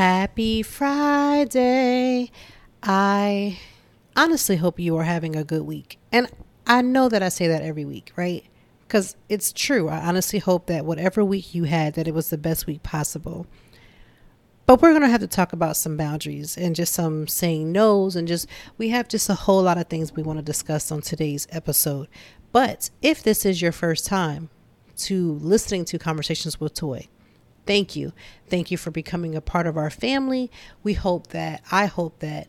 Happy Friday. I honestly hope you are having a good week. And I know that I say that every week, right? Because it's true. I honestly hope that whatever week you had, that it was the best week possible. But we're going to have to talk about some boundaries and just some saying no's and just, we have just a whole lot of things we want to discuss on today's episode. But if this is your first time to listening to Conversations with Toi, thank you. Thank you for becoming a part of our family. We hope that, I hope that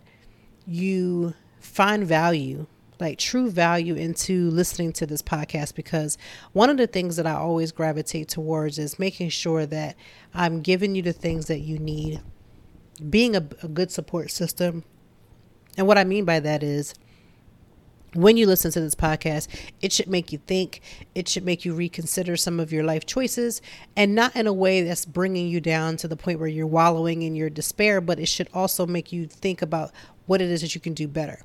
you find value, like true value, into listening to this podcast because one of the things that I always gravitate towards is making sure that I'm giving you the things that you need, being a, a good support system. And what I mean by that is, when you listen to this podcast, it should make you think. It should make you reconsider some of your life choices and not in a way that's bringing you down to the point where you're wallowing in your despair, but it should also make you think about what it is that you can do better.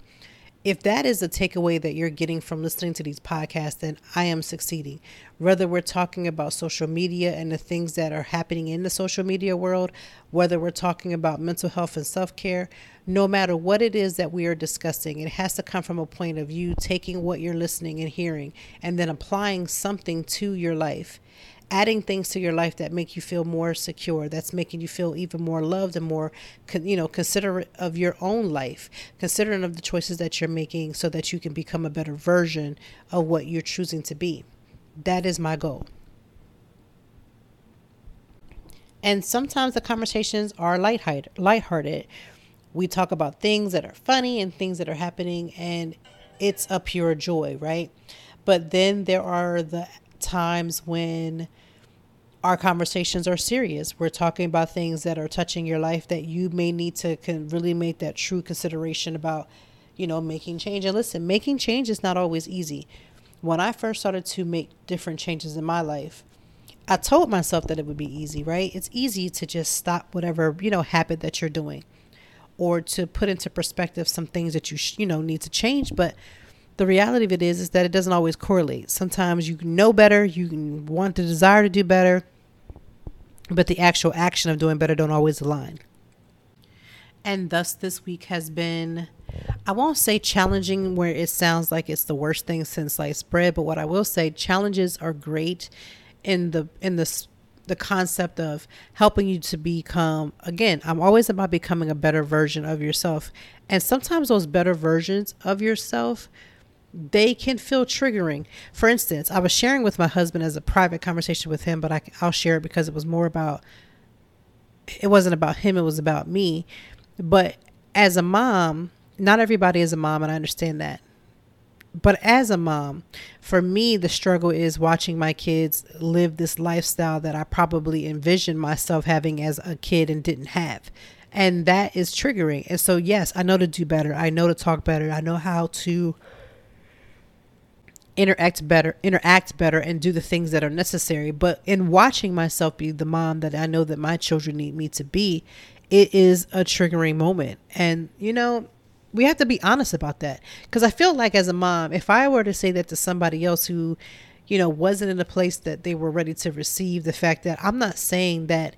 If that is the takeaway that you're getting from listening to these podcasts, then I am succeeding. Whether we're talking about social media and the things that are happening in the social media world, whether we're talking about mental health and self care, no matter what it is that we are discussing, it has to come from a point of you taking what you're listening and hearing and then applying something to your life adding things to your life that make you feel more secure that's making you feel even more loved and more you know considerate of your own life considerate of the choices that you're making so that you can become a better version of what you're choosing to be. That is my goal. And sometimes the conversations are lighthearted lighthearted. We talk about things that are funny and things that are happening and it's a pure joy right? But then there are the times when our conversations are serious. We're talking about things that are touching your life that you may need to can really make that true consideration about, you know, making change. And listen, making change is not always easy. When I first started to make different changes in my life, I told myself that it would be easy, right? It's easy to just stop whatever, you know, habit that you're doing or to put into perspective some things that you, sh- you know, need to change, but the reality of it is is that it doesn't always correlate. Sometimes you know better, you want the desire to do better, but the actual action of doing better don't always align. And thus this week has been I won't say challenging where it sounds like it's the worst thing since sliced bread, but what I will say challenges are great in the in the the concept of helping you to become again i'm always about becoming a better version of yourself and sometimes those better versions of yourself they can feel triggering. For instance, I was sharing with my husband as a private conversation with him, but I, I'll share it because it was more about, it wasn't about him, it was about me. But as a mom, not everybody is a mom, and I understand that. But as a mom, for me, the struggle is watching my kids live this lifestyle that I probably envisioned myself having as a kid and didn't have. And that is triggering. And so, yes, I know to do better. I know to talk better. I know how to interact better interact better and do the things that are necessary. But in watching myself be the mom that i know that my children need me to be it is a triggering moment. And you know we have to be honest about that. Because i feel like as a mom if i were to say that to somebody else who you know wasn't in a place that they were ready to receive the fact that i'm not saying that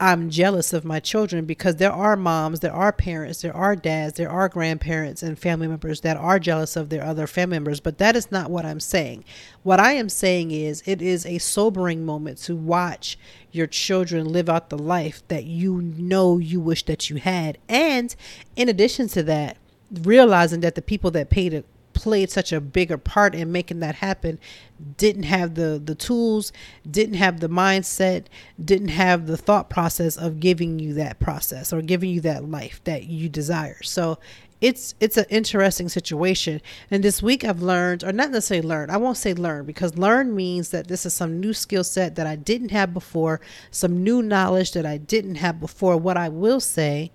I'm jealous of my children because there are moms, there are parents, there are dads, there are grandparents and family members that are jealous of their other family members, but that is not what I'm saying. What I am saying is it is a sobering moment to watch your children live out the life that you know you wish that you had. And in addition to that, realizing that the people that paid a played such a bigger part in making that happen didn't have the the tools didn't have the mindset didn't have the thought process of giving you that process or giving you that life that you desire so it's it's an interesting situation. And this week I've learned, or not necessarily learned, I won't say learn because learn means that this is some new skill set that I didn't have before, some new knowledge that I didn't have before. What I will say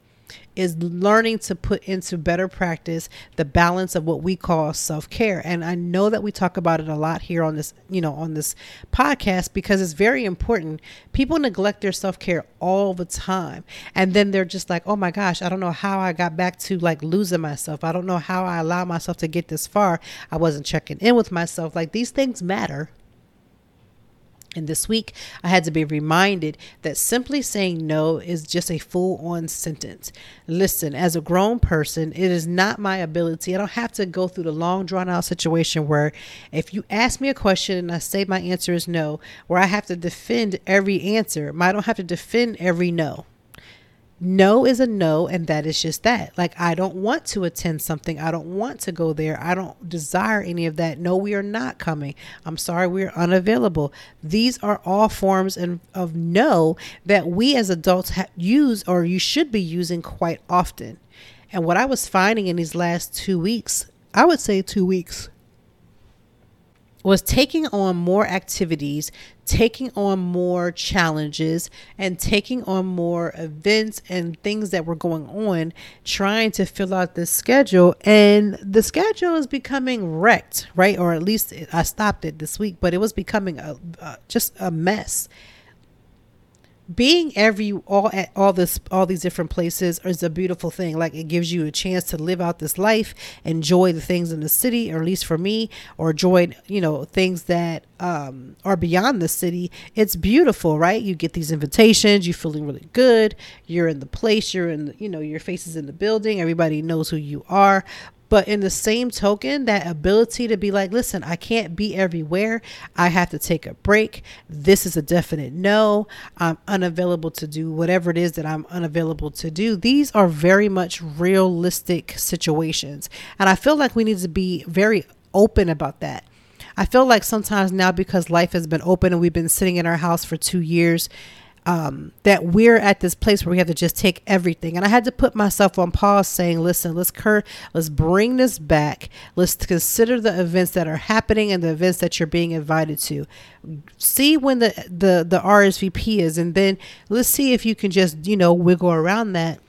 is learning to put into better practice the balance of what we call self-care. And i know that we talk about it a lot here on this you know on this podcast because it's very important. People neglect their self-care all the time. And then they're just like oh my gosh i don't know how i got back to like losing myself. I don't know how i allowed myself to get this far. I wasn't checking in with myself. Like these things matter and this week, I had to be reminded that simply saying no is just a full on sentence. Listen, as a grown person, it is not my ability. I don't have to go through the long, drawn out situation where if you ask me a question and I say my answer is no, where I have to defend every answer, I don't have to defend every no no is a no and that is just that. Like i don't want to attend something. I don't want to go there. I don't desire any of that. No we are not coming. I'm sorry we're unavailable. These are all forms of no that we as adults use or you should be using quite often. And what i was finding in these last two weeks i would say two weeks was taking on more activities, taking on more challenges, and taking on more events and things that were going on, trying to fill out this schedule. And the schedule is becoming wrecked, right? Or at least I stopped it this week, but it was becoming a, uh, just a mess being every all at all this all these different places is a beautiful thing. Like it gives you a chance to live out this life enjoy the things in the city or at least for me or enjoy you know things that um, are beyond the city. It's beautiful right? You get these invitations you're feeling really good you're in the place you're in the, you know your face is in the building everybody knows who you are but in the same token, that ability to be like, listen, I can't be everywhere. I have to take a break. This is a definite no. I'm unavailable to do whatever it is that I'm unavailable to do. These are very much realistic situations. And I feel like we need to be very open about that. I feel like sometimes now because life has been open and we've been sitting in our house for two years um, that we're at this place where we have to just take everything. And I had to put myself on pause saying, listen, let's cur- let's bring this back. Let's consider the events that are happening and the events that you're being invited to. See when the, the, the RSVP is, and then let's see if you can just, you know, wiggle around that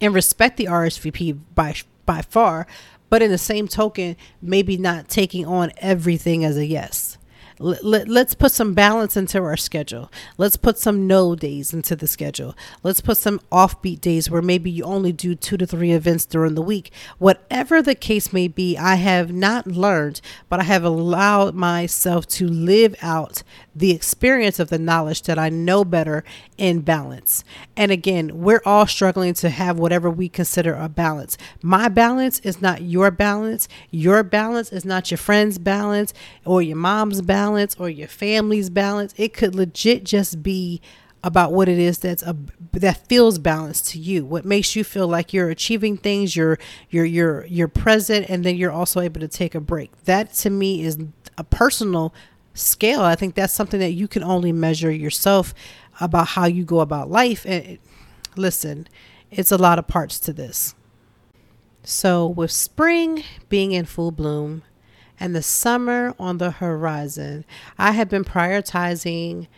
and respect the RSVP by by far, but in the same token, maybe not taking on everything as a yes let, let's put some balance into our schedule. Let's put some no days into the schedule. Let's put some offbeat days where maybe you only do two to three events during the week. Whatever the case may be, I have not learned, but I have allowed myself to live out the experience of the knowledge that I know better in balance. And again, we're all struggling to have whatever we consider a balance. My balance is not your balance. Your balance is not your friend's balance or your mom's balance or your family's balance. It could legit just be about what it is that's a that feels balanced to you what makes you feel like you're achieving things you're you're you're you're present and then you're also able to take a break that to me is a personal scale. I think that's something that you can only measure yourself about how you go about life. And listen, it's a lot of parts to this. So, with spring being in full bloom and the summer on the horizon, I have been prioritizing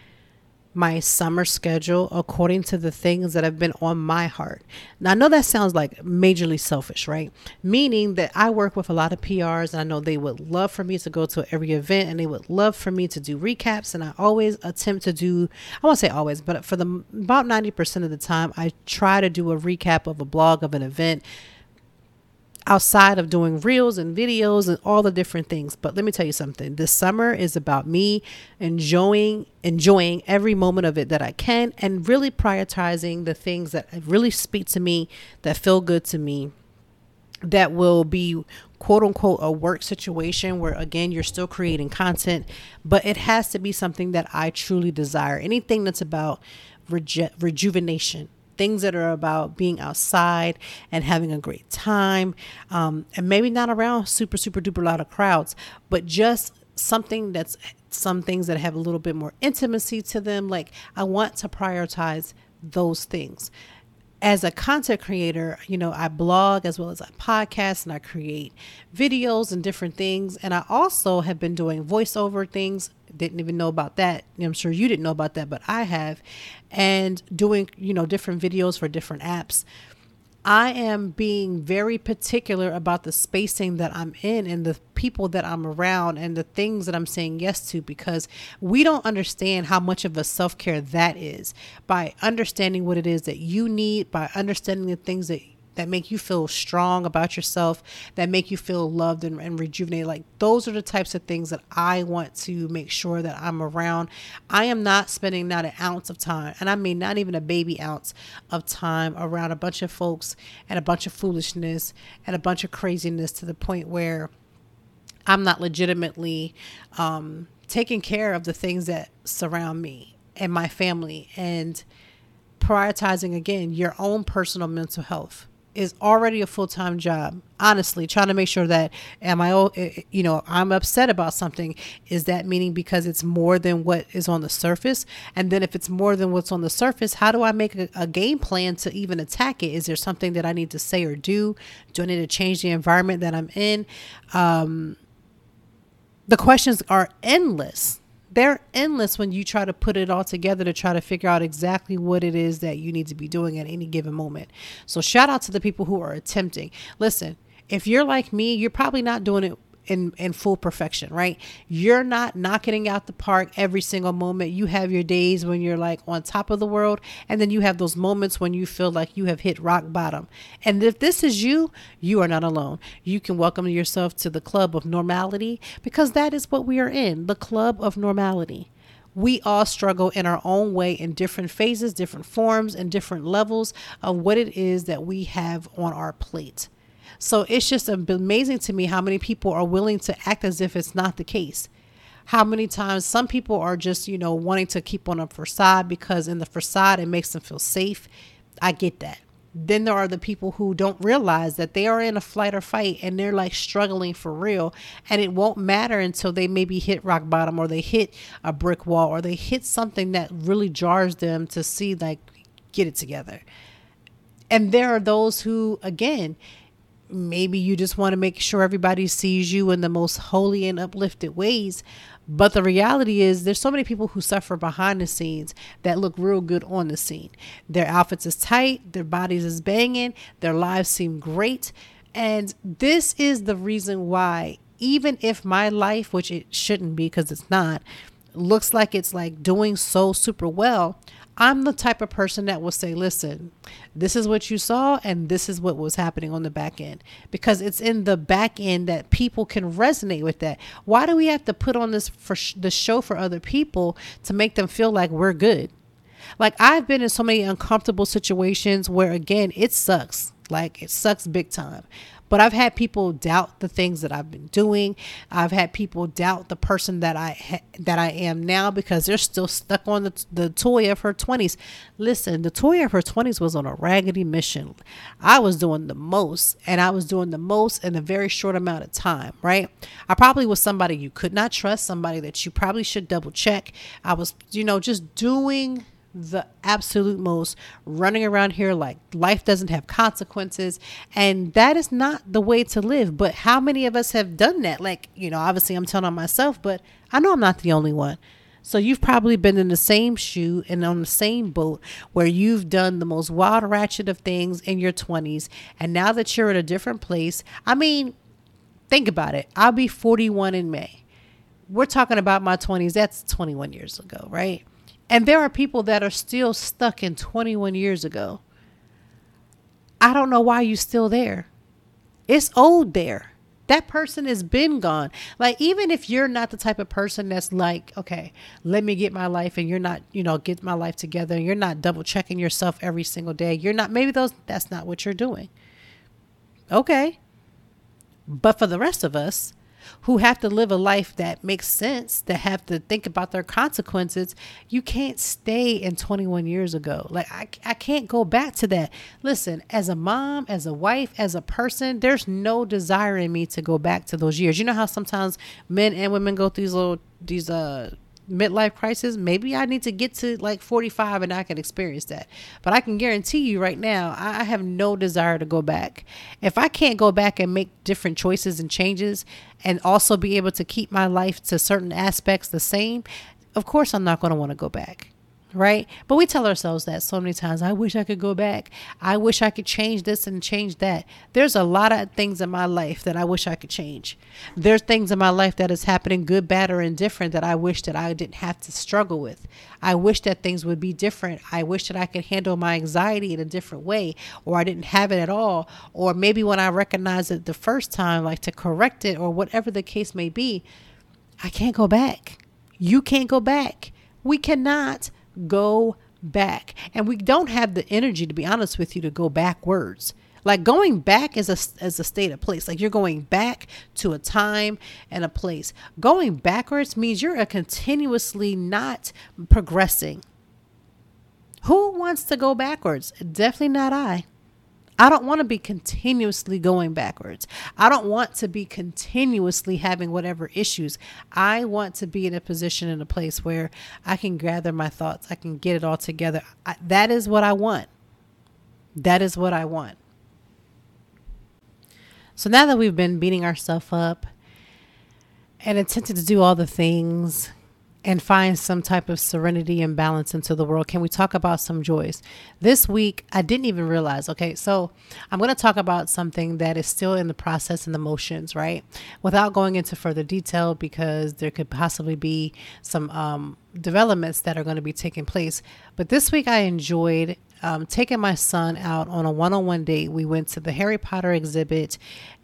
my summer schedule according to the things that have been on my heart. Now, I know that sounds like majorly selfish, right? Meaning that I work with a lot of PRs and I know they would love for me to go to every event and they would love for me to do recaps. And I always attempt to do, I won't say always, but for the about 90% of the time, I try to do a recap of a blog of an event outside of doing reels and videos and all the different things. But let me tell you something. This summer is about me enjoying enjoying every moment of it that I can and really prioritizing the things that really speak to me, that feel good to me, that will be quote unquote a work situation where again you're still creating content, but it has to be something that I truly desire. Anything that's about reju- rejuvenation things that are about being outside and having a great time um, and maybe not around super super duper lot of crowds but just something that's some things that have a little bit more intimacy to them like i want to prioritize those things as a content creator, you know, I blog as well as I podcast and I create videos and different things. And I also have been doing voiceover things. Didn't even know about that. I'm sure you didn't know about that, but I have. And doing, you know, different videos for different apps. I am being very particular about the spacing that I'm in and the people that I'm around and the things that I'm saying yes to because we don't understand how much of a self care that is. By understanding what it is that you need, by understanding the things that that make you feel strong about yourself, that make you feel loved and, and rejuvenated. Like those are the types of things that I want to make sure that I'm around. I am not spending not an ounce of time, and I mean not even a baby ounce of time around a bunch of folks and a bunch of foolishness and a bunch of craziness to the point where I'm not legitimately um, taking care of the things that surround me and my family and prioritizing again your own personal mental health is already a full-time job honestly trying to make sure that am i eh, eh, you know i'm upset about something. Is that meaning because it's more than what is on the surface? And then if it's more than what's on the surface how do i make a, a game plan to even attack it? Is there something that i need to say or do? Do i need to change the environment that i'm in? Um, the questions are endless they're endless when you try to put it all together to try to figure out exactly what it is that you need to be doing at any given moment. So shout out to the people who are attempting. Listen, if you're like me, you're probably not doing it in in full perfection, right? You're not knocking out the park every single moment. You have your days when you're like on top of the world, and then you have those moments when you feel like you have hit rock bottom. And if this is you, you are not alone. You can welcome yourself to the club of normality because that is what we are in, the club of normality we all struggle in our own way in different phases, different forms, and different levels of what it is that we have on our plate. So it's just amazing to me how many people are willing to act as if it's not the case. How many times some people are just, you know, wanting to keep on a facade because in the facade it makes them feel safe. I get that. Then there are the people who don't realize that they are in a flight or fight and they're like struggling for real. And it won't matter until they maybe hit rock bottom or they hit a brick wall or they hit something that really jars them to see, like, get it together. And there are those who, again, maybe you just want to make sure everybody sees you in the most holy and uplifted ways. But the reality is, there's so many people who suffer behind the scenes that look real good on the scene. Their outfits is tight, their bodies is banging, their lives seem great. And this is the reason why, even if my life, which it shouldn't be because it's not, looks like it's like doing so super well, I'm the type of person that will say, listen, this is what you saw, and this is what was happening on the back end. Because it's in the back end that people can resonate with that. Why do we have to put on this for sh- the show for other people to make them feel like we're good? Like, I've been in so many uncomfortable situations where, again, it sucks. Like, it sucks big time. But I've had people doubt the things that I've been doing. I've had people doubt the person that I ha- that I am now because they're still stuck on the, the Toi of her 20s. Listen, the Toi of her 20s was on a raggedy mission. I was doing the most and I was doing the most in a very short amount of time, right? I probably was somebody you could not trust, somebody that you probably should double check. I was, you know, just doing the absolute most, running around here like life doesn't have consequences. And that is not the way to live. But how many of us have done that? Like, you know, obviously I'm telling on myself, but I know I'm not the only one. So you've probably been in the same shoe and on the same boat where you've done the most wild ratchet of things in your 20s. And now that you're at a different place, I mean, think about it. I'll be 41 in May. We're talking about my 20s. That's 21 years ago, right? And there are people that are still stuck in 21 years ago. I don't know why you are still there. It's old there. That person has been gone. Like even if you're not the type of person that's like, okay, let me get my life and you're not, you know, get my life together and you're not double checking yourself every single day. You're not maybe those that's not what you're doing. Okay. But for the rest of us, who have to live a life that makes sense, that have to think about their consequences, you can't stay in 21 years ago. Like, I, I can't go back to that. Listen, as a mom, as a wife, as a person, there's no desire in me to go back to those years. You know how sometimes men and women go through these little, these, uh, midlife crisis, maybe I need to get to like 45 and I can experience that. But I can guarantee you right now, I have no desire to go back. If I can't go back and make different choices and changes and also be able to keep my life to certain aspects the same, of course I'm not going to want to go back right? But we tell ourselves that so many times. I wish I could go back. I wish I could change this and change that. There's a lot of things in my life that I wish I could change. There's things in my life that is happening, good, bad, or indifferent, that I wish that I didn't have to struggle with. I wish that things would be different. I wish that I could handle my anxiety in a different way, or I didn't have it at all. Or maybe when I recognize it the first time, like to correct it, or whatever the case may be, I can't go back. You can't go back. We cannot go back. And we don't have the energy, to be honest with you, to go backwards. Like going back is a, as a state of place. Like you're going back to a time and a place. Going backwards means you're a continuously not progressing. Who wants to go backwards? Definitely not I. I don't want to be continuously going backwards. I don't want to be continuously having whatever issues. I want to be in a position in a place where I can gather my thoughts, I can get it all together. I, that is what I want. That is what I want. So now that we've been beating ourselves up and attempted to do all the things, and find some type of serenity and balance into the world. Can we talk about some joys? This week, I didn't even realize. Okay, so I'm going to talk about something that is still in the process and the motions, right? Without going into further detail, because there could possibly be some um, developments that are going to be taking place. But this week, I enjoyed um, taking my son out on a one on one date. We went to the Harry Potter exhibit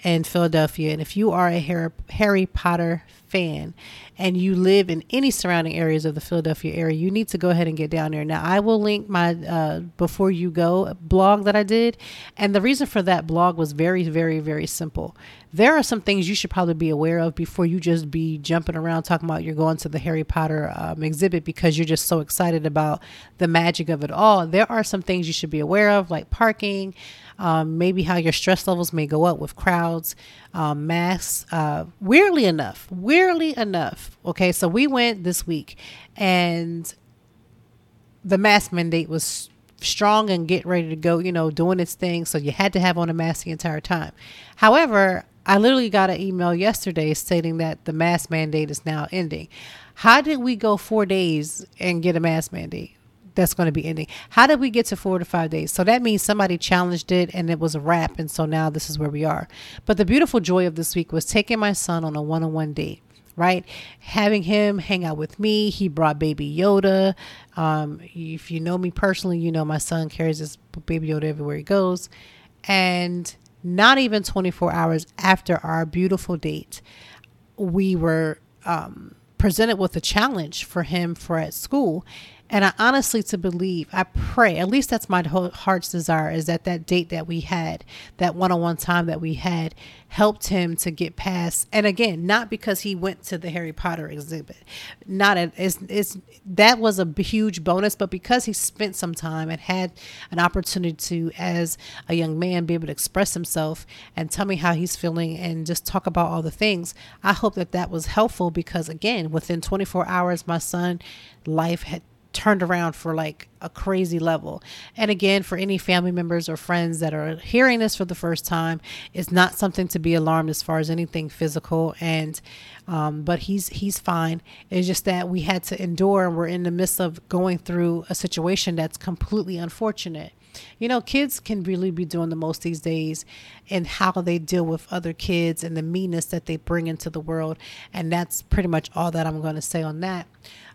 in Philadelphia. And if you are a Harry, Harry Potter fan and you live in any surrounding areas of the Philadelphia area, you need to go ahead and get down there. Now, I will link my uh, Before You Go blog that I did. And the reason for that blog was very, very, very simple. There are some things you should probably be aware of before you just be jumping around talking about you're going to the Harry Potter um, exhibit because you're just so excited about the magic of it all. There are some things you should be aware of, like parking, um, maybe how your stress levels may go up with crowds, um, masks. Uh, weirdly enough, weirdly enough, okay, so we went this week and the mask mandate was strong and get ready to go, you know, doing its thing. So you had to have on a mask the entire time. However, I literally got an email yesterday stating that the mask mandate is now ending. How did we go four days and get a mask mandate? That's going to be ending. How did we get to four to five days? So that means somebody challenged it and it was a wrap. And so now this is where we are. But the beautiful joy of this week was taking my son on a one on one date right? Having him hang out with me. He brought baby Yoda. Um, if you know me personally, you know my son carries his baby Yoda everywhere he goes. And not even 24 hours after our beautiful date, we were um, presented with a challenge for him for at school. And I honestly to believe, I pray, at least that's my heart's desire, is that that date that we had, that one-on-one time that we had, helped him to get past. And again, not because he went to the Harry Potter exhibit, not it's, it's that was a huge bonus, but because he spent some time and had an opportunity to, as a young man, be able to express himself and tell me how he's feeling and just talk about all the things. I hope that that was helpful because again, within 24 hours, my son life had turned around for like a crazy level. And again, for any family members or friends that are hearing this for the first time, it's not something to be alarmed as far as anything physical. And um, but he's he's fine. It's just that we had to endure, and we're in the midst of going through a situation that's completely unfortunate. You know, kids can really be doing the most these days and how they deal with other kids and the meanness that they bring into the world. And that's pretty much all that I'm going to say on that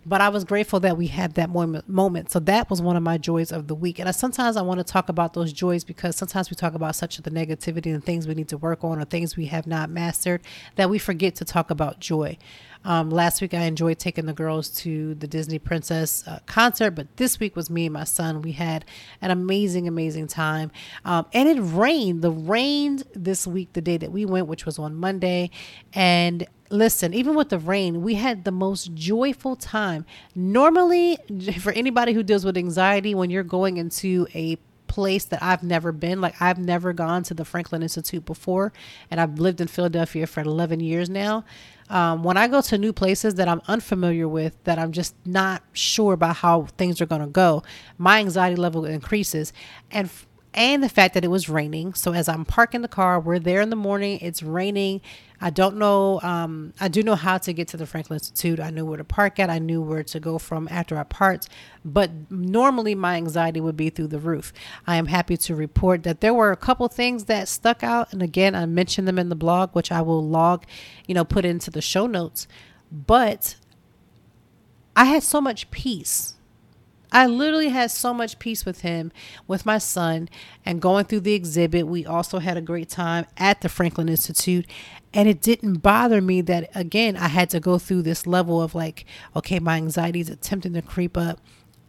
but I was grateful that we had that moment. So that was one of my joys of the week. And I, sometimes I want to talk about those joys because sometimes we talk about such of the negativity and things we need to work on or things we have not mastered that we forget to talk about joy. Um, last week I enjoyed taking the girls to the Disney Princess uh, concert, but this week was me and my son. We had an amazing, amazing time. Um, and it rained. The rained this week, the day that we went, which was on Monday. And listen, even with the rain, we had the most joyful time. Normally, for anybody who deals with anxiety, when you're going into a place that I've never been. Like I've never gone to the Franklin Institute before, and I've lived in Philadelphia for 11 years now. Um, when I go to new places that I'm unfamiliar with, that I'm just not sure about how things are going to go, my anxiety level increases. And and the fact that it was raining. So as I'm parking the car, we're there in the morning. It's raining. I don't know. Um, I do know how to get to the Franklin Institute. I knew where to park at. I knew where to go from after I parked. But normally my anxiety would be through the roof. I am happy to report that there were a couple things that stuck out. And again, I mentioned them in the blog, which I will log, you know, put into the show notes. But I had so much peace I literally had so much peace with him, with my son, and going through the exhibit. We also had a great time at the Franklin Institute. And it didn't bother me that, again, I had to go through this level of like, okay, my anxiety is attempting to creep up.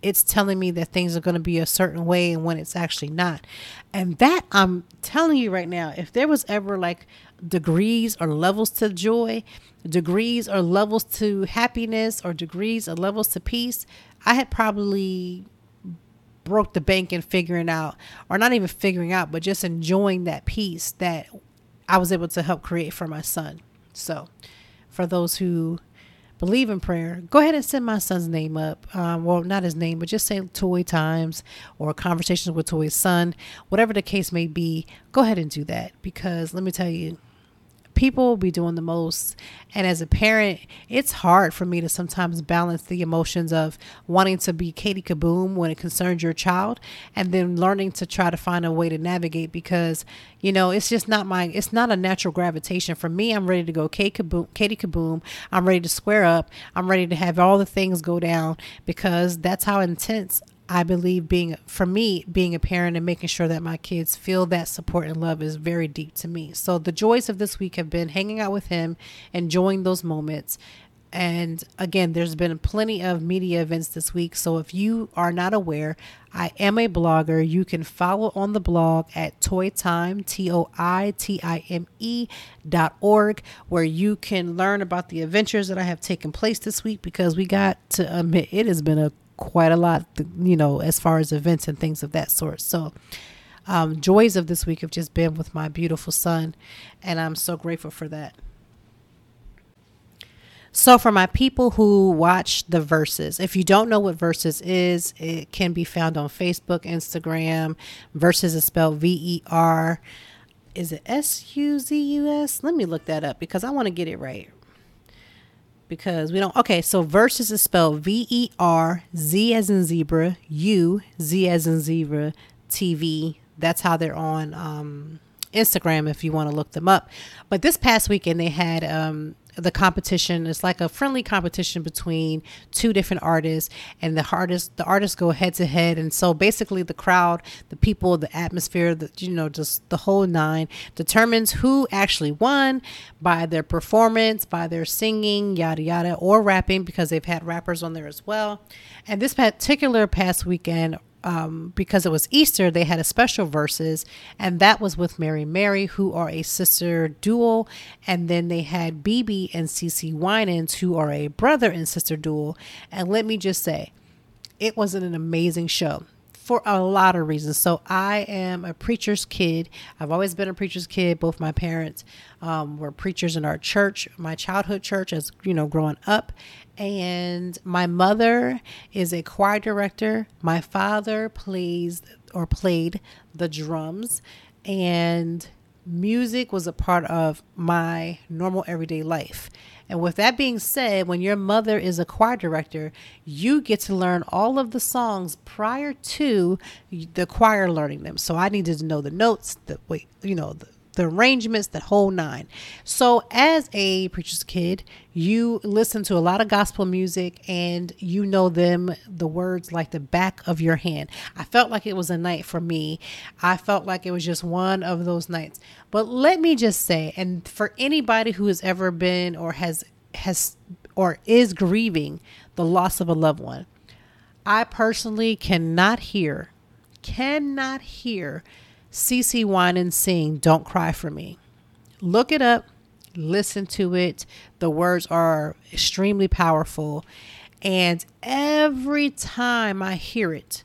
It's telling me that things are going to be a certain way and when it's actually not. And that I'm telling you right now, if there was ever like degrees or levels to joy, degrees or levels to happiness, or degrees or levels to peace, I had probably broke the bank in figuring out, or not even figuring out, but just enjoying that peace that I was able to help create for my son. So, for those who believe in prayer, go ahead and send my son's name up. Um, well, not his name, but just say Toi Times or Conversations with Toi's son, whatever the case may be. Go ahead and do that because let me tell you, people will be doing the most. And as a parent, it's hard for me to sometimes balance the emotions of wanting to be Katie Kaboom when it concerns your child and then learning to try to find a way to navigate because, you know, it's just not my, it's not a natural gravitation. For me, I'm ready to go Katie Kaboom, Katie Kaboom. I'm ready to square up. I'm ready to have all the things go down because that's how intense I believe being for me being a parent and making sure that my kids feel that support and love is very deep to me. So the joys of this week have been hanging out with him, enjoying those moments. And again, there's been plenty of media events this week. So if you are not aware, I am a blogger. You can follow on the blog at toitime, T O I T I M E dot org, where you can learn about the adventures that I have taken place this week because we got to admit it has been a quite a lot, you know, as far as events and things of that sort. So, um, joys of this week have just been with my beautiful son, and I'm so grateful for that. So, for my people who watch the Verzuz, if you don't know what Verzuz is, it can be found on Facebook, Instagram. Verzuz is spelled V E R. Is it S U Z U S? Let me look that up because I want to get it right because we don't. Okay, so Verzuz is spelled V E R Z as in zebra, U Z as in zebra, TV. That's how they're on um, Instagram if you want to look them up. But this past weekend they had um, the competition it's like a friendly competition between two different artists and the artists the artists go head to head and so basically the crowd the people the atmosphere the you know just the whole nine determines who actually won by their performance by their singing yada yada or rapping because they've had rappers on there as well. And this particular past weekend um, because it was Easter, they had a special Verzuz, and that was with Mary Mary, who are a sister duo, and then they had BeBe and CeCe Winans, who are a brother and sister duo. And let me just say, it was an amazing show for a lot of reasons. So I am a preacher's kid. I've always been a preacher's kid. Both my parents um, were preachers in our church, my childhood church, as you know, growing up. And my mother is a choir director. My father plays or played the drums, and music was a part of my normal everyday life. And with that being said, when your mother is a choir director, you get to learn all of the songs prior to the choir learning them. So I needed to know the notes, the wait, you know, the, the arrangements, the whole nine. So, as a preacher's kid, you listen to a lot of gospel music and you know them, the words like the back of your hand. I felt like it was a night for me. I felt like it was just one of those nights. But let me just say, and for anybody who has ever been or has, has, or is grieving the loss of a loved one, I personally cannot hear, cannot hear CeCe Winans sing Don't Cry For Me. Look it up, listen to it. The words are extremely powerful. And every time I hear it,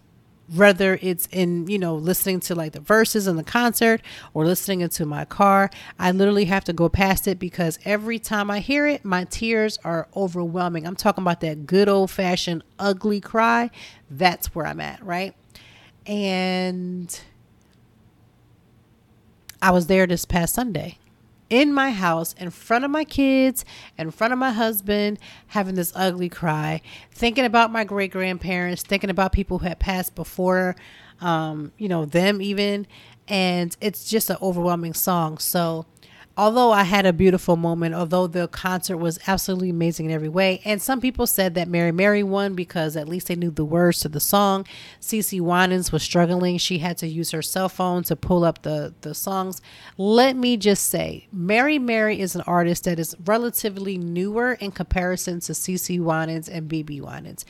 whether it's in you know listening to like the Verzuz in the concert or listening into my car i literally have to go past it because every time i hear it my tears are overwhelming i'm talking about that good old fashioned ugly cry that's where i'm at right and i was there this past sunday in my house in front of my kids, in front of my husband, having this ugly cry, thinking about my great grandparents, thinking about people who had passed before, um, you know, them even. And it's just an overwhelming song. So although I had a beautiful moment, although the concert was absolutely amazing in every way, and some people said that Mary Mary won because at least they knew the words to the song. CeCe Winans was struggling; she had to use her cell phone to pull up the the songs. Let me just say, Mary Mary is an artist that is relatively newer in comparison to CeCe Winans and BeBe Winans.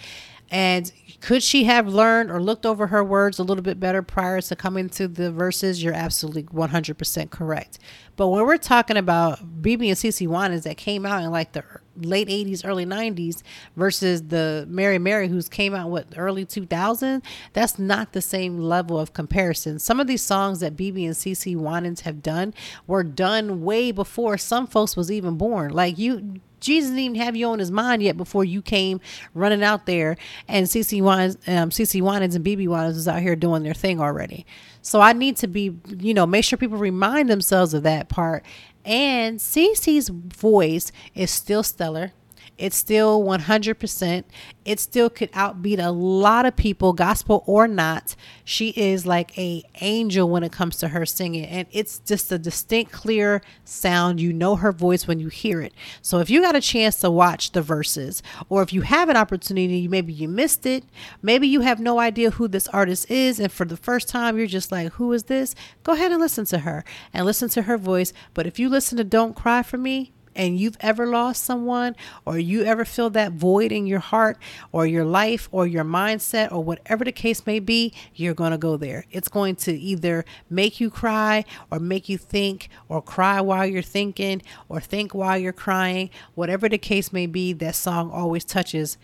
And could she have learned or looked over her words a little bit better prior to coming to the Verzuz? You're absolutely 100% correct. But when we're talking about BeBe and CeCe Winans that came out in like the late 80s, early 90s versus the Mary Mary who's came out what early 2000, that's not the same level of comparison. Some of these songs that BeBe and CeCe Winans have done were done way before some folks was even born. Like you Jesus didn't even have you on his mind yet before you came running out there and CeCe Winans, um, CeCe Winans and BeBe Winans is out here doing their thing already. So I need to be, you know, make sure people remind themselves of that part. And CeCe's voice is still stellar. It's still 100%. It still could outbeat a lot of people, gospel or not. She is like a angel when it comes to her singing and it's just a distinct clear sound. You know her voice when you hear it. So if you got a chance to watch the Verzuz or if you have an opportunity, maybe you missed it, maybe you have no idea who this artist is and for the first time you're just like, "Who is this?" Go ahead and listen to her and listen to her voice. But if you listen to Don't Cry for Me, and you've ever lost someone or you ever feel that void in your heart or your life or your mindset or whatever the case may be, you're going to go there. It's going to either make you cry or make you think or cry while you're thinking or think while you're crying. Whatever the case may be, that song always touches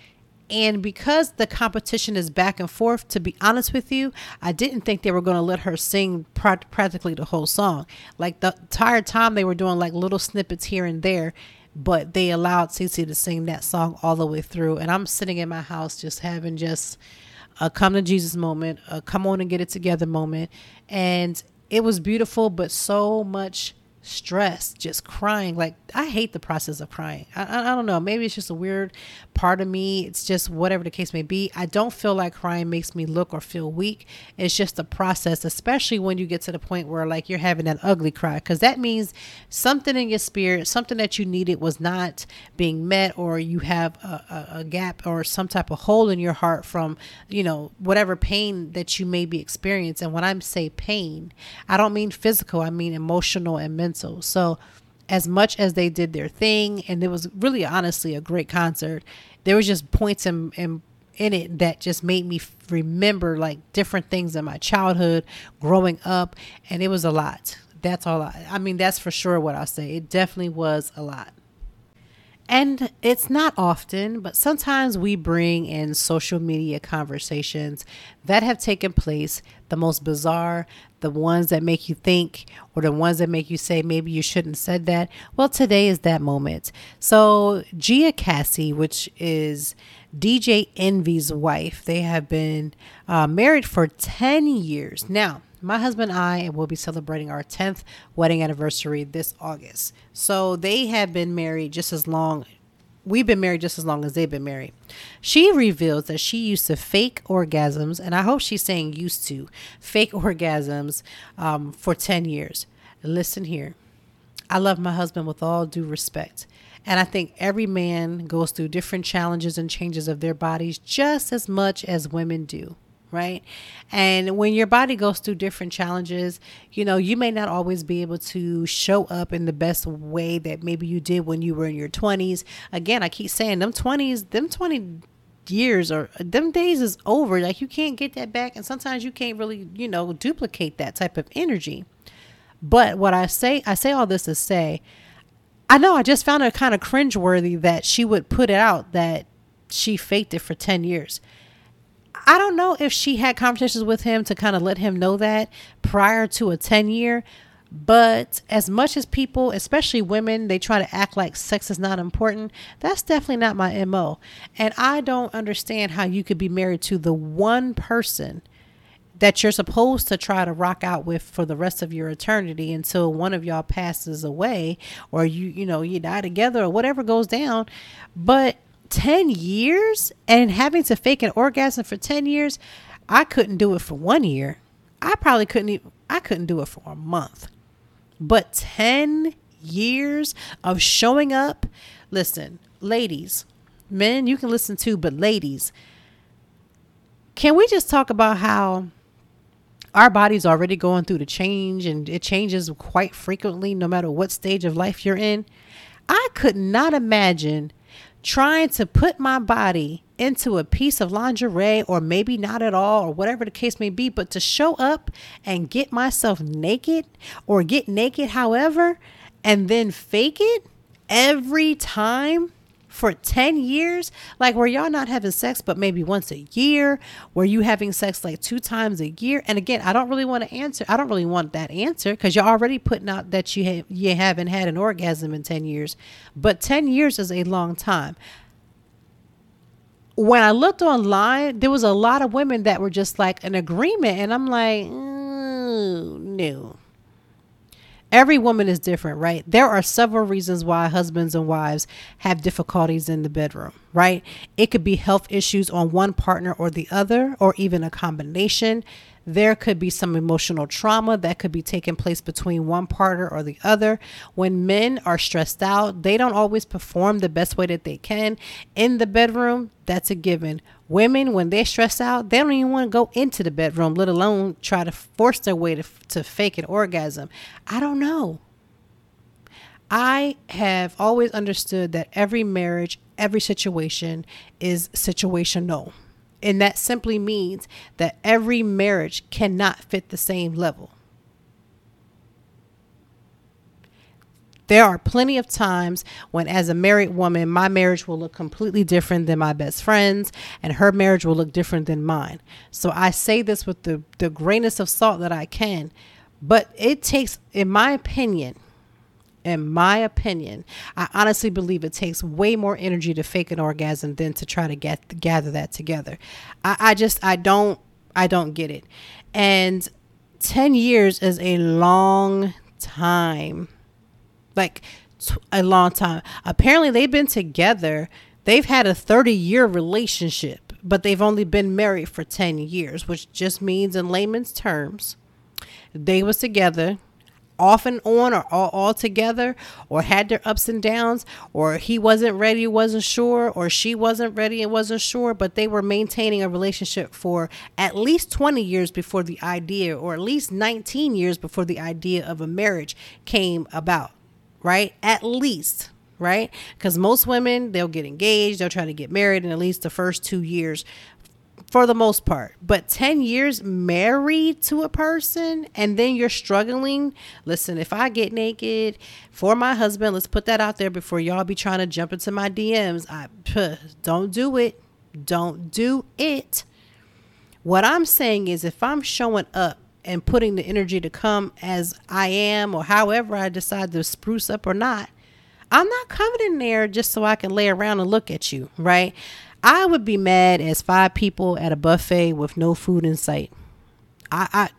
and because the competition is back and forth, to be honest with you, I didn't think they were going to let her sing pr- practically the whole song. Like the entire time, they were doing like little snippets here and there, but they allowed CeCe to sing that song all the way through. And I'm sitting in my house just having just a come to Jesus moment, a come on and get it together moment. And it was beautiful, but so much stress, just crying. Like I hate the process of crying. I, I, I, don't know. Maybe it's just a weird part of me. It's just whatever the case may be. I don't feel like crying makes me look or feel weak. It's just a process, especially when you get to the point where like you're having that ugly cry, because that means something in your spirit, something that you needed was not being met, or you have a, a, a gap or some type of hole in your heart from you know whatever pain that you may be experiencing. And when I say pain, I don't mean physical. I mean emotional and mental so, as much as they did their thing, and it was really honestly a great concert, there was just points in, in in it that just made me remember like different things in my childhood, growing up, and it was a lot. That's all I, I mean, that's for sure what I'll say. It definitely was a lot. And it's not often, but sometimes we bring in social media conversations that have taken place, the most bizarre, the ones that make you think, or the ones that make you say, maybe you shouldn't have said that. Well, today is that moment. So, Gia Casey, which is DJ Envy's wife, they have been uh, married for 10 years. Now, my husband and I will be celebrating our 10th wedding anniversary this August. So they have been married just as long. We've been married just as long as they've been married. She reveals that she used to fake orgasms, and I hope she's saying used to fake orgasms um, for 10 years. Listen here. I love my husband with all due respect. And I think every man goes through different challenges and changes of their bodies just as much as women do right? And when your body goes through different challenges, you know, you may not always be able to show up in the best way that maybe you did when you were in your 20s. Again, I keep saying them 20s, them 20 years or them days is over. Like you can't get that back and sometimes you can't really, you know, duplicate that type of energy. But what I say, I say all this to say, I know I just found it kind of cringeworthy that she would put it out that she faked it for 10 years I don't know if she had conversations with him to kind of let him know that prior to a 10 year. But as much as people, especially women, they try to act like sex is not important, that's definitely not my MO. And I don't understand how you could be married to the one person that you're supposed to try to rock out with for the rest of your eternity until one of y'all passes away or you you know you die together or whatever goes down but 10 years and having to fake an orgasm for 10 years, I couldn't do it for one year. I probably couldn't even, I couldn't do it for a month. But 10 years of showing up, listen, ladies, men, you can listen too, but ladies, can we just talk about how our body's already going through the change and it changes quite frequently no matter what stage of life you're in? I could not imagine trying to put my body into a piece of lingerie or maybe not at all or whatever the case may be but to show up and get myself naked or get naked however and then fake it every time for 10 years? Like were y'all not having sex but maybe once a year? Were you having sex like two times a year? And again i don't really want to answer i don't really want that answer because you're already putting out that you, have, you haven't had an orgasm in 10 years. But 10 years is a long time. When i looked online there was a lot of women that were just like an agreement and i'm like mm, no every woman is different, right? There are several reasons why husbands and wives have difficulties in the bedroom, right? It could be health issues on one partner or the other, or even a combination. There could be some emotional trauma that could be taking place between one partner or the other. When men are stressed out, they don't always perform the best way that they can in the bedroom. That's a given. Women, when they're stressed out, they don't even want to go into the bedroom, let alone try to force their way to, to fake an orgasm. I don't know. I have always understood that every marriage, every situation is situational. And that simply means that every marriage cannot fit the same level. There are plenty of times when, as a married woman, my marriage will look completely different than my best friend's, and her marriage will look different than mine. So I say this with the, the grainest of salt that I can. But it takes, in my opinion, in my opinion, I honestly believe it takes way more energy to fake an orgasm than to try to get gather that together. I, I just I don't I don't get it. And 10 years is a long time. Like a long time. Apparently they've been together. They've had a 30 year relationship, but they've only been married for 10 years, which just means in layman's terms, they was together off and on or all, all together or had their ups and downs or he wasn't ready wasn't sure or she wasn't ready and wasn't sure but they were maintaining a relationship for at least 20 years before the idea or at least 19 years before the idea of a marriage came about right at least right? Because most women, they'll get engaged, they'll try to get married in at least the first two years for the most part. But 10 years married to a person and then you're struggling. Listen, if I get naked for my husband, let's put that out there before y'all be trying to jump into my DMs. I don't do it. Don't do it. What I'm saying is if I'm showing up and putting the energy to come as I am or however I decide to spruce up or not, I'm not coming in there just so I can lay around and look at you, right? I would be mad as five people at a buffet with no food in sight. I I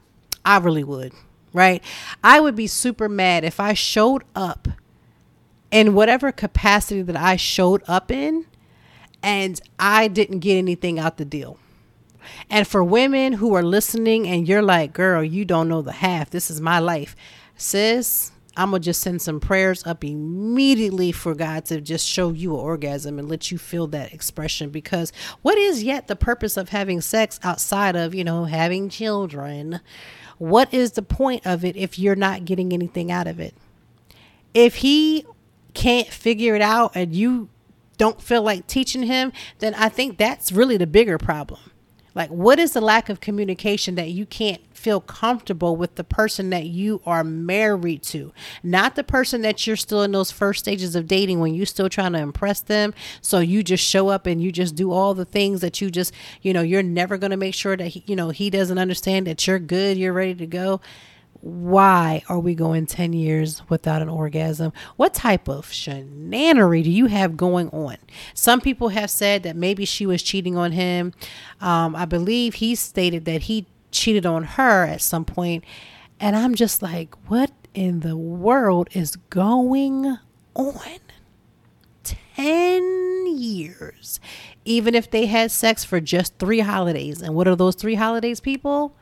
I really would, right? I would be super mad if I showed up in whatever capacity that I showed up in and I didn't get anything out the deal. And for women who are listening and you're like, girl, you don't know the half. This is my life. Sis, I'm gonna just send some prayers up immediately for God to just show you an orgasm and let you feel that expression. Because what is yet the purpose of having sex outside of, you know, having children? What is the point of it if you're not getting anything out of it? If he can't figure it out and you don't feel like teaching him, then I think that's really the bigger problem. Like, what is the lack of communication that you can't feel comfortable with the person that you are married to? Not the person that you're still in those first stages of dating when you're still trying to impress them. So you just show up and you just do all the things that you just, you know, you're never going to make sure that, he, you know, he doesn't understand that you're good, you're ready to go why are we going 10 years without an orgasm? What type of shenanery do you have going on? Some people have said that maybe she was cheating on him. Um, I believe he stated that he cheated on her at some point. And I'm just like, what in the world is going on? 10 years. Even if they had sex for just three holidays. And what are those three holidays, people?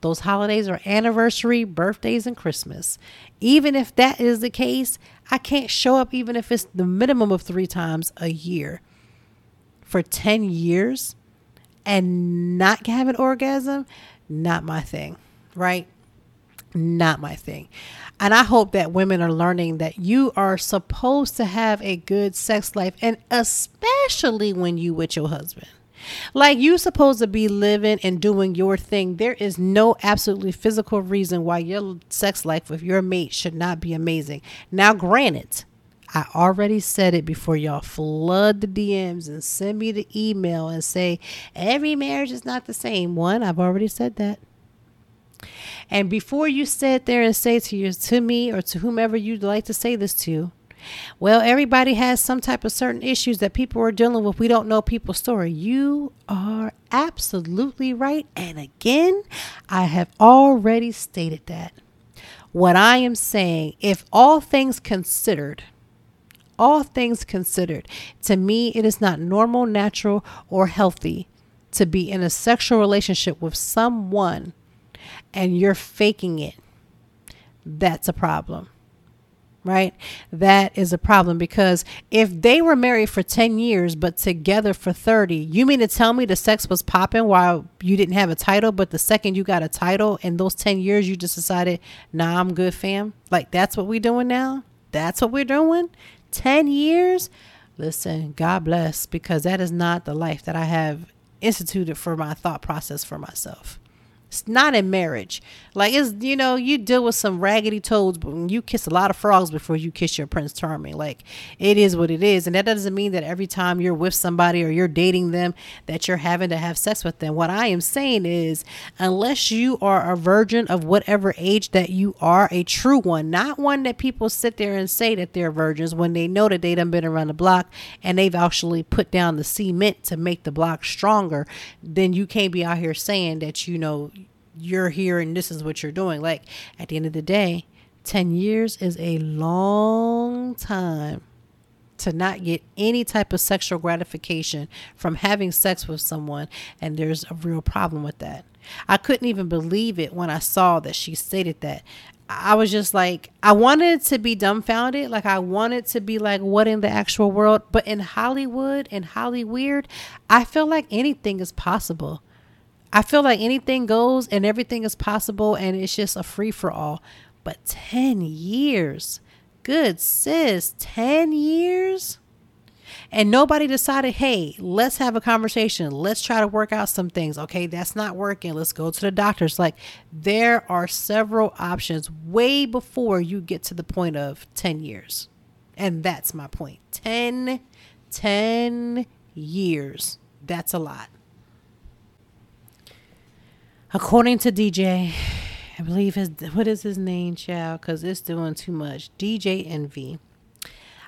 Those holidays are anniversary, birthdays, and Christmas. Even if that is the case, I can't show up even if it's the minimum of three times a year for 10 years and not have an orgasm. Not my thing, right? Not my thing. And I hope that women are learning that you are supposed to have a good sex life, and especially when you with your husband. Like you supposed to be living and doing your thing. There is no absolutely physical reason why your sex life with your mate should not be amazing. Now, granted, I already said it before y'all flood the DMs and send me the email and say every marriage is not the same. One, I've already said that. And before you sit there and say to you to me or to whomever you'd like to say this to, well, everybody has some type of certain issues that people are dealing with. We don't know people's story. You are absolutely right. And again, I have already stated that. What I am saying, if all things considered, all things considered, to me, it is not normal, natural, or healthy to be in a sexual relationship with someone and you're faking it. That's a problem right? That is a problem because if they were married for 10 years but together for 30, you mean to tell me the sex was popping while you didn't have a title, but the second you got a title in those 10 years, you just decided, nah, I'm good, fam? Like, that's what we're doing now? That's what we're doing? 10 years? Listen, God bless, because that is not the life that I have instituted for my thought process for myself. It's not in marriage. Like it's you know you deal with some raggedy toads, but you kiss a lot of frogs before you kiss your prince charming, like it is what it is, and that doesn't mean that every time you're with somebody or you're dating them that you're having to have sex with them. What I am saying is, unless you are a virgin of whatever age that you are, a true one, not one that people sit there and say that they're virgins when they know that they done been around the block and they've actually put down the cement to make the block stronger, then you can't be out here saying that you know you're here and this is what you're doing. Like at the end of the day, 10 years is a long time to not get any type of sexual gratification from having sex with someone. And there's a real problem with that. I couldn't even believe it when I saw that she stated that. I was just like, I wanted to be dumbfounded. Like, I wanted to be like, what in the actual world? But in Hollywood and Hollyweird, I feel like anything is possible. I feel like anything goes and everything is possible and it's just a free for all. But 10 years, good sis, 10 years? And nobody decided, hey, let's have a conversation. Let's try to work out some things. Okay, that's not working. Let's go to the doctors. Like, there are several options way before you get to the point of 10 years. And that's my point 10, 10 years. That's a lot. According to DJ, I believe his what is his name, child? Because it's doing too much. DJ Envy.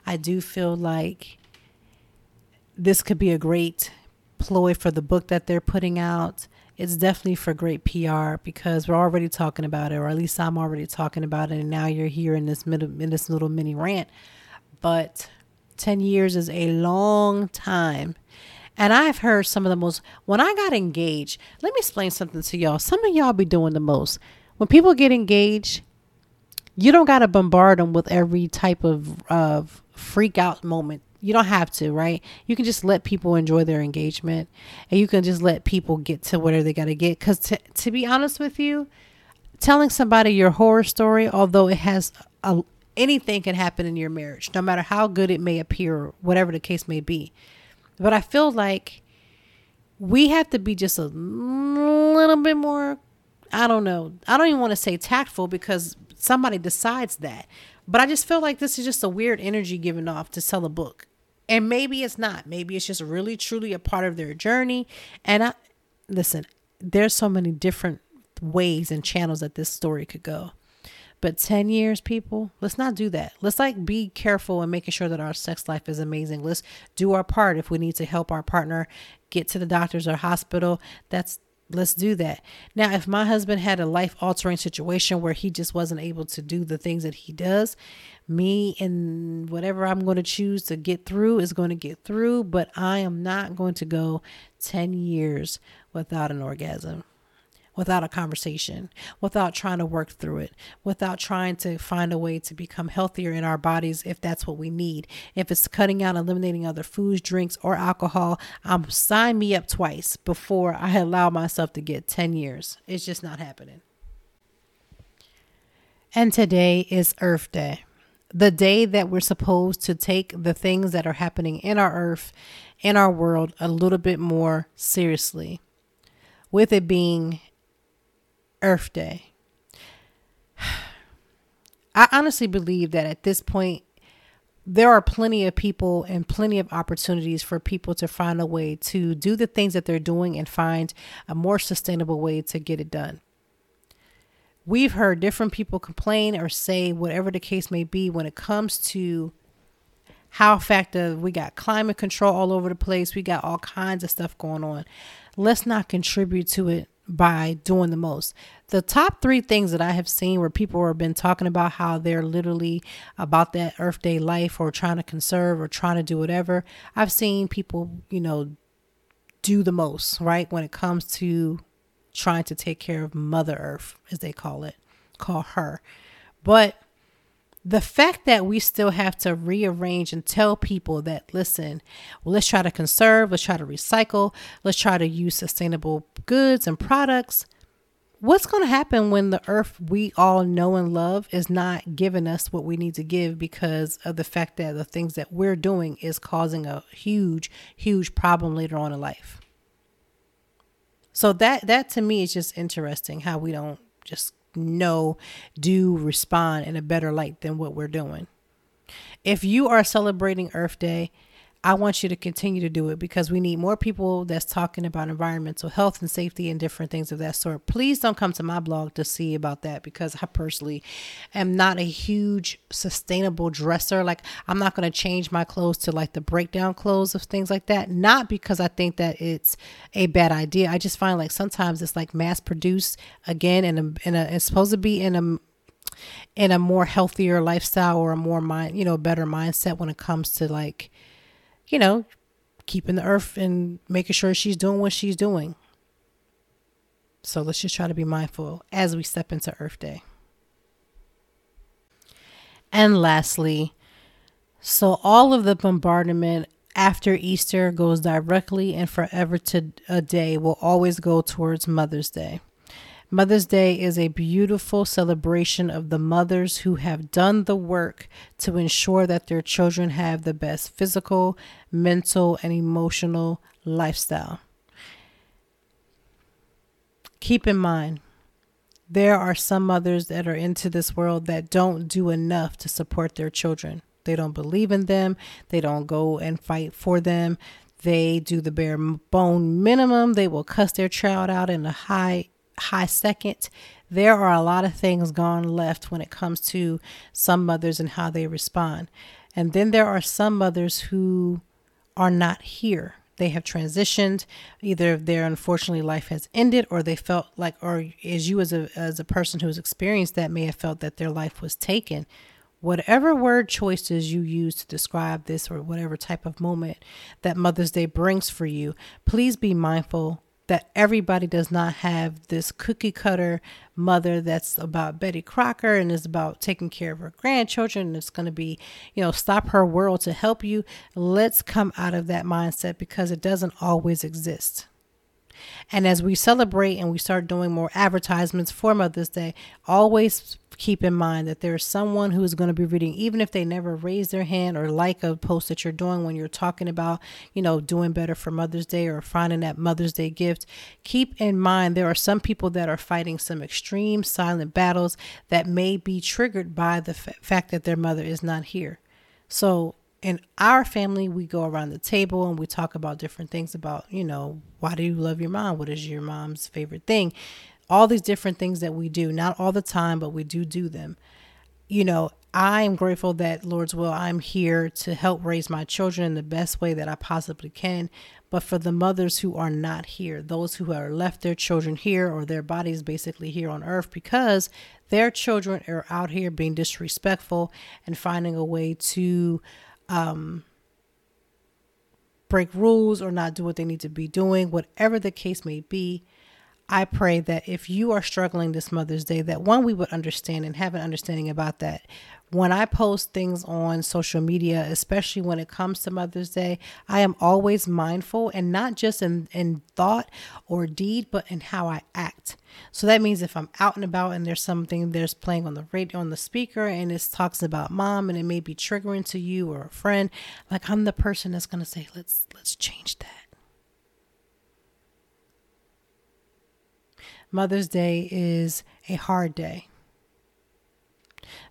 I do feel like this could be a great ploy for the book that they're putting out. It's definitely for great PR because we're already talking about it, or at least I'm already talking about it, and now you're here in this middle in this little mini rant. But 10 years is a long time and I've heard some of the most, when I got engaged, let me explain something to y'all. Some of y'all be doing the most. When people get engaged, you don't got to bombard them with every type of, of freak out moment. You don't have to, right? You can just let people enjoy their engagement and you can just let people get to whatever they got to get. Because to, to be honest with you, telling somebody your horror story, although it has a, anything can happen in your marriage, no matter how good it may appear, whatever the case may be but I feel like we have to be just a little bit more I don't know. I don't even want to say tactful because somebody decides that. But I just feel like this is just a weird energy given off to sell a book. And maybe it's not. Maybe it's just really truly a part of their journey. And I listen, there's so many different ways and channels that this story could go. But 10 years, people, let's not do that. Let's like be careful and making sure that our sex life is amazing. Let's do our part if we need to help our partner get to the doctors or hospital. That's let's do that. Now, if my husband had a life altering situation where he just wasn't able to do the things that he does, me and whatever I'm going to choose to get through is going to get through, but I am not going to go 10 years without an orgasm without a conversation, without trying to work through it, without trying to find a way to become healthier in our bodies if that's what we need. If it's cutting out, eliminating other foods, drinks, or alcohol, um, sign me up twice before I allow myself to get 10 years. It's just not happening. And today is Earth Day, the day that we're supposed to take the things that are happening in our earth, in our world, a little bit more seriously. With it being Earth Day. I honestly believe that at this point, there are plenty of people and plenty of opportunities for people to find a way to do the things that they're doing and find a more sustainable way to get it done. We've heard different people complain or say whatever the case may be when it comes to how effective we got climate control all over the place, we got all kinds of stuff going on. Let's not contribute to it by doing the most. The top three things that I have seen where people have been talking about how they're literally about that Earth Day life or trying to conserve or trying to do whatever. I've seen people, you know, do the most, right? When it comes to trying to take care of Mother Earth, as they call it, call her. But the fact that we still have to rearrange and tell people that listen well let's try to conserve let's try to recycle let's try to use sustainable goods and products what's going to happen when the earth we all know and love is not giving us what we need to give because of the fact that the things that we're doing is causing a huge huge problem later on in life? So that that to me is just interesting how we don't just know, do, respond in a better light than what we're doing. If you are celebrating Earth Day, I want you to continue to do it because we need more people that's talking about environmental health and safety and different things of that sort. Please don't come to my blog to see about that because I personally am not a huge sustainable dresser. Like, I'm not going to change my clothes to like the breakdown clothes of things like that. Not because I think that it's a bad idea. I just find like sometimes it's like mass produced again, and in a, it's supposed to be in a in a more healthier lifestyle or a more mind, you know, better mindset when it comes to like you know, keeping the earth and making sure she's doing what she's doing. So let's just try to be mindful as we step into Earth Day. And lastly, so all of the bombardment after Easter goes directly and forever to a day will always go towards Mother's Day. Mother's Day is a beautiful celebration of the mothers who have done the work to ensure that their children have the best physical, mental, and emotional lifestyle. Keep in mind, there are some mothers that are into this world that don't do enough to support their children. They don't believe in them, they don't go and fight for them. They do the bare bone minimum. They will cuss their child out in a high high second, there are a lot of things gone left when it comes to some mothers and how they respond. And then there are some mothers who are not here. They have transitioned. Either their unfortunately life has ended, or they felt like, or as you as a as a person who's experienced that may have felt that their life was taken. Whatever word choices you use to describe this, or whatever type of moment that Mother's Day brings for you, please be mindful that everybody does not have this cookie cutter mother that's about Betty Crocker and is about taking care of her grandchildren and it's going to be, you know, stop her world to help you. Let's come out of that mindset because it doesn't always exist. And as we celebrate and we start doing more advertisements for Mother's Day, always keep in mind that there's someone who is going to be reading, even if they never raise their hand or like a post that you're doing when you're talking about, you know, doing better for Mother's Day or finding that Mother's Day gift. Keep in mind there are some people that are fighting some extreme silent battles that may be triggered by the f- fact that their mother is not here. So in our family, we go around the table and we talk about different things about, you know, why do you love your mom? What is your mom's favorite thing? all these different things that we do, not all the time, but we do do them. You know, I am grateful that, Lord's will, I'm here to help raise my children in the best way that I possibly can. But for the mothers who are not here, those who are left their children here or their bodies basically here on earth because their children are out here being disrespectful and finding a way to um, break rules or not do what they need to be doing, whatever the case may be I pray that if you are struggling this Mother's Day, that one, we would understand and have an understanding about that. When I post things on social media, especially when it comes to Mother's Day, I am always mindful and not just in, in thought or deed, but in how I act. So that means if I'm out and about and there's something there's playing on the radio on the speaker and it talks about mom and it may be triggering to you or a friend, like I'm the person that's gonna say, let's let's change that Mother's Day is a hard day.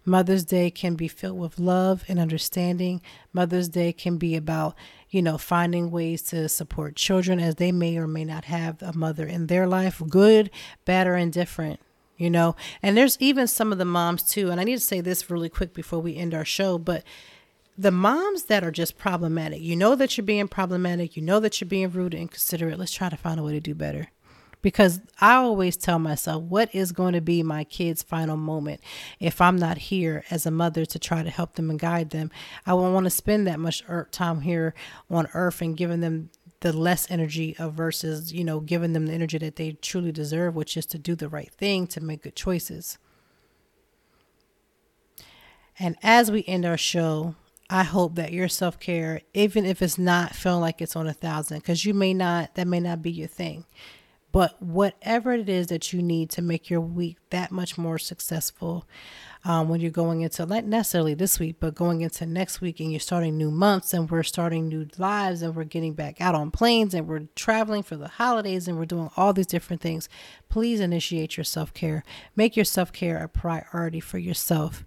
Mother's Day can be filled with love and understanding. Mother's Day can be about, you know, finding ways to support children as they may or may not have a mother in their life, good, bad, or indifferent, you know. And there's even some of the moms too, and I need to say this really quick before we end our show, but the moms that are just problematic, you know that you're being problematic, you know that you're being rude and inconsiderate. Let's try to find a way to do better because I always tell myself what is going to be my kids' final moment if I'm not here as a mother to try to help them and guide them. I won't want to spend that much time here on earth and giving them the less energy of versus, you know, giving them the energy that they truly deserve, which is to do the right thing, to make good choices. And as we end our show, I hope that your self care, even if it's not feeling like it's on a thousand, because you may not, that may not be your thing. But whatever it is that you need to make your week that much more successful um, when you're going into, not necessarily this week, but going into next week and you're starting new months and we're starting new lives and we're getting back out on planes and we're traveling for the holidays and we're doing all these different things, please initiate your self care. Make your self care a priority for yourself.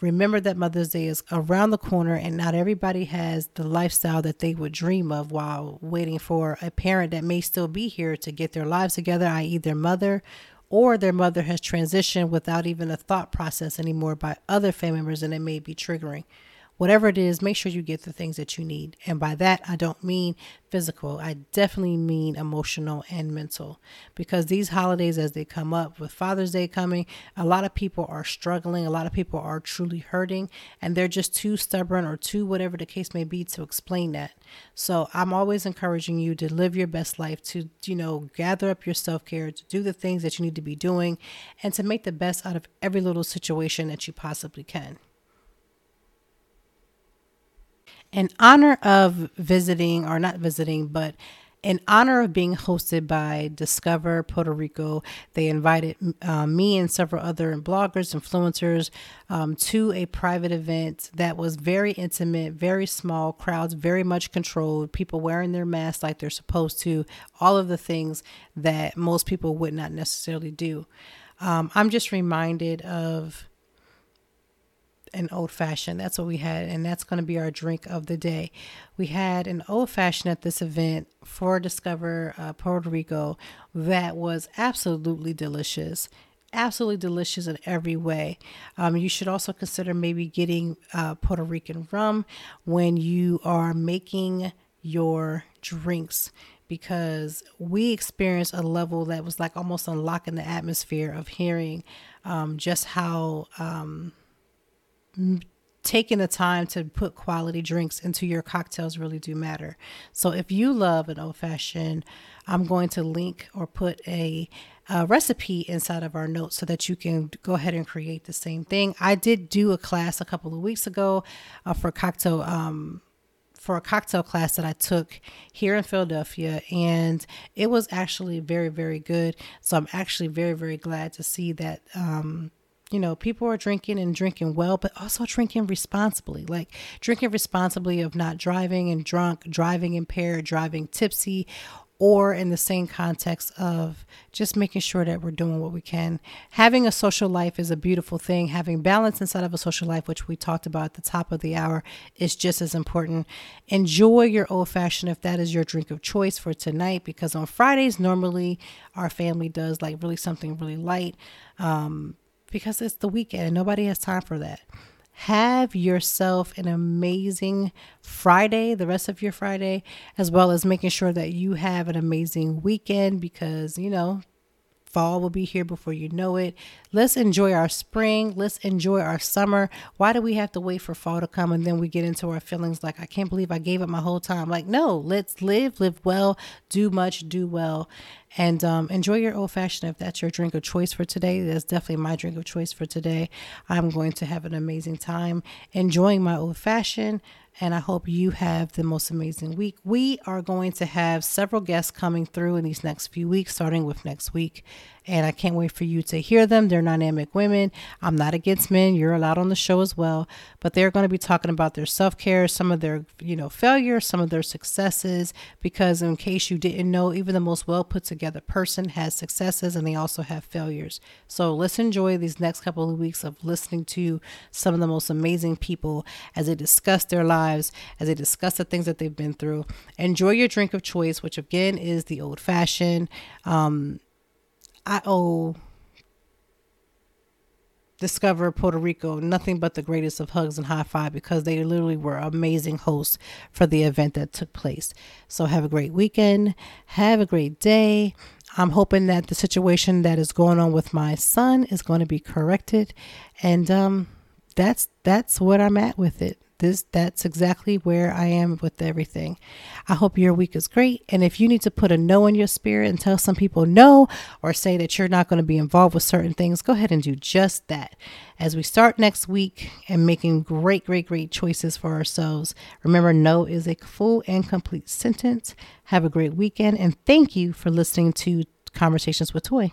Remember that Mother's Day is around the corner, and not everybody has the lifestyle that they would dream of while waiting for a parent that may still be here to get their lives together, i.e., their mother, or their mother has transitioned without even a thought process anymore by other family members, and it may be triggering whatever it is, make sure you get the things that you need. And by that, I don't mean physical, I definitely mean emotional and mental. Because these holidays, as they come up, with Father's Day coming, a lot of people are struggling, a lot of people are truly hurting, and they're just too stubborn or too whatever the case may be to explain that. So I'm always encouraging you to live your best life, to, you know, gather up your self care, to do the things that you need to be doing, and to make the best out of every little situation that you possibly can. In honor of visiting, or not visiting, but in honor of being hosted by Discover Puerto Rico, they invited uh, me and several other bloggers, influencers um, to a private event that was very intimate, very small, crowds very much controlled, people wearing their masks like they're supposed to, all of the things that most people would not necessarily do. Um, I'm just reminded of an old fashioned. That's what we had, and that's going to be our drink of the day. We had an old fashioned at this event for Discover uh, Puerto Rico that was absolutely delicious. Absolutely delicious in every way. Um, you should also consider maybe getting uh, Puerto Rican rum when you are making your drinks because we experienced a level that was like almost unlocking the atmosphere of hearing um, just how um, taking the time to put quality drinks into your cocktails really do matter. So if you love an old fashioned, I'm going to link or put a, a, recipe inside of our notes so that you can go ahead and create the same thing. I did do a class a couple of weeks ago uh, for cocktail um, for a cocktail class that I took here in Philadelphia, and it was actually very, very good. So I'm actually very, very glad to see that. Um, you know, people are drinking and drinking well, but also drinking responsibly. Like drinking responsibly of not driving and drunk, driving impaired, driving tipsy, or in the same context of just making sure that we're doing what we can. Having a social life is a beautiful thing. Having balance inside of a social life, which we talked about at the top of the hour, is just as important. Enjoy your old fashioned if that is your drink of choice for tonight, because on Fridays, normally our family does like really something really light um, because it's the weekend and nobody has time for that. Have yourself an amazing Friday, the rest of your Friday, as well as making sure that you have an amazing weekend because, you know, Fall will be here before you know it. Let's enjoy our spring. Let's enjoy our summer. Why do we have to wait for fall to come and then we get into our feelings like, I can't believe I gave it my whole time? Like, no, let's live, live well, do much, do well, and um, enjoy your old fashioned if that's your drink of choice for today. That's definitely my drink of choice for today. I'm going to have an amazing time enjoying my old fashioned and I hope you have the most amazing week. We are going to have several guests coming through in these next few weeks, starting with next week and I can't wait for you to hear them. They're dynamic women. I'm not against men. You're allowed on the show as well, but they're going to be talking about their self-care, some of their, you know, failures, some of their successes because in case you didn't know, even the most well put together person has successes and they also have failures. So let's enjoy these next couple of weeks of listening to some of the most amazing people as they discuss their lives, as they discuss the things that they've been through. Enjoy your drink of choice, which again is the old fashioned um, I owe Discover Puerto Rico nothing but the greatest of hugs and high five because they literally were amazing hosts for the event that took place. So have a great weekend. Have a great day. I'm hoping that the situation that is going on with my son is going to be corrected, and um, that's that's what I'm at with it this that's exactly where I am with everything. I hope your week is great. And if you need to put a no in your spirit and tell some people no or say that you're not going to be involved with certain things, go ahead and do just that. As we start next week and making great, great, great choices for ourselves, remember no is a full and complete sentence. Have a great weekend and thank you for listening to Conversations with Toi.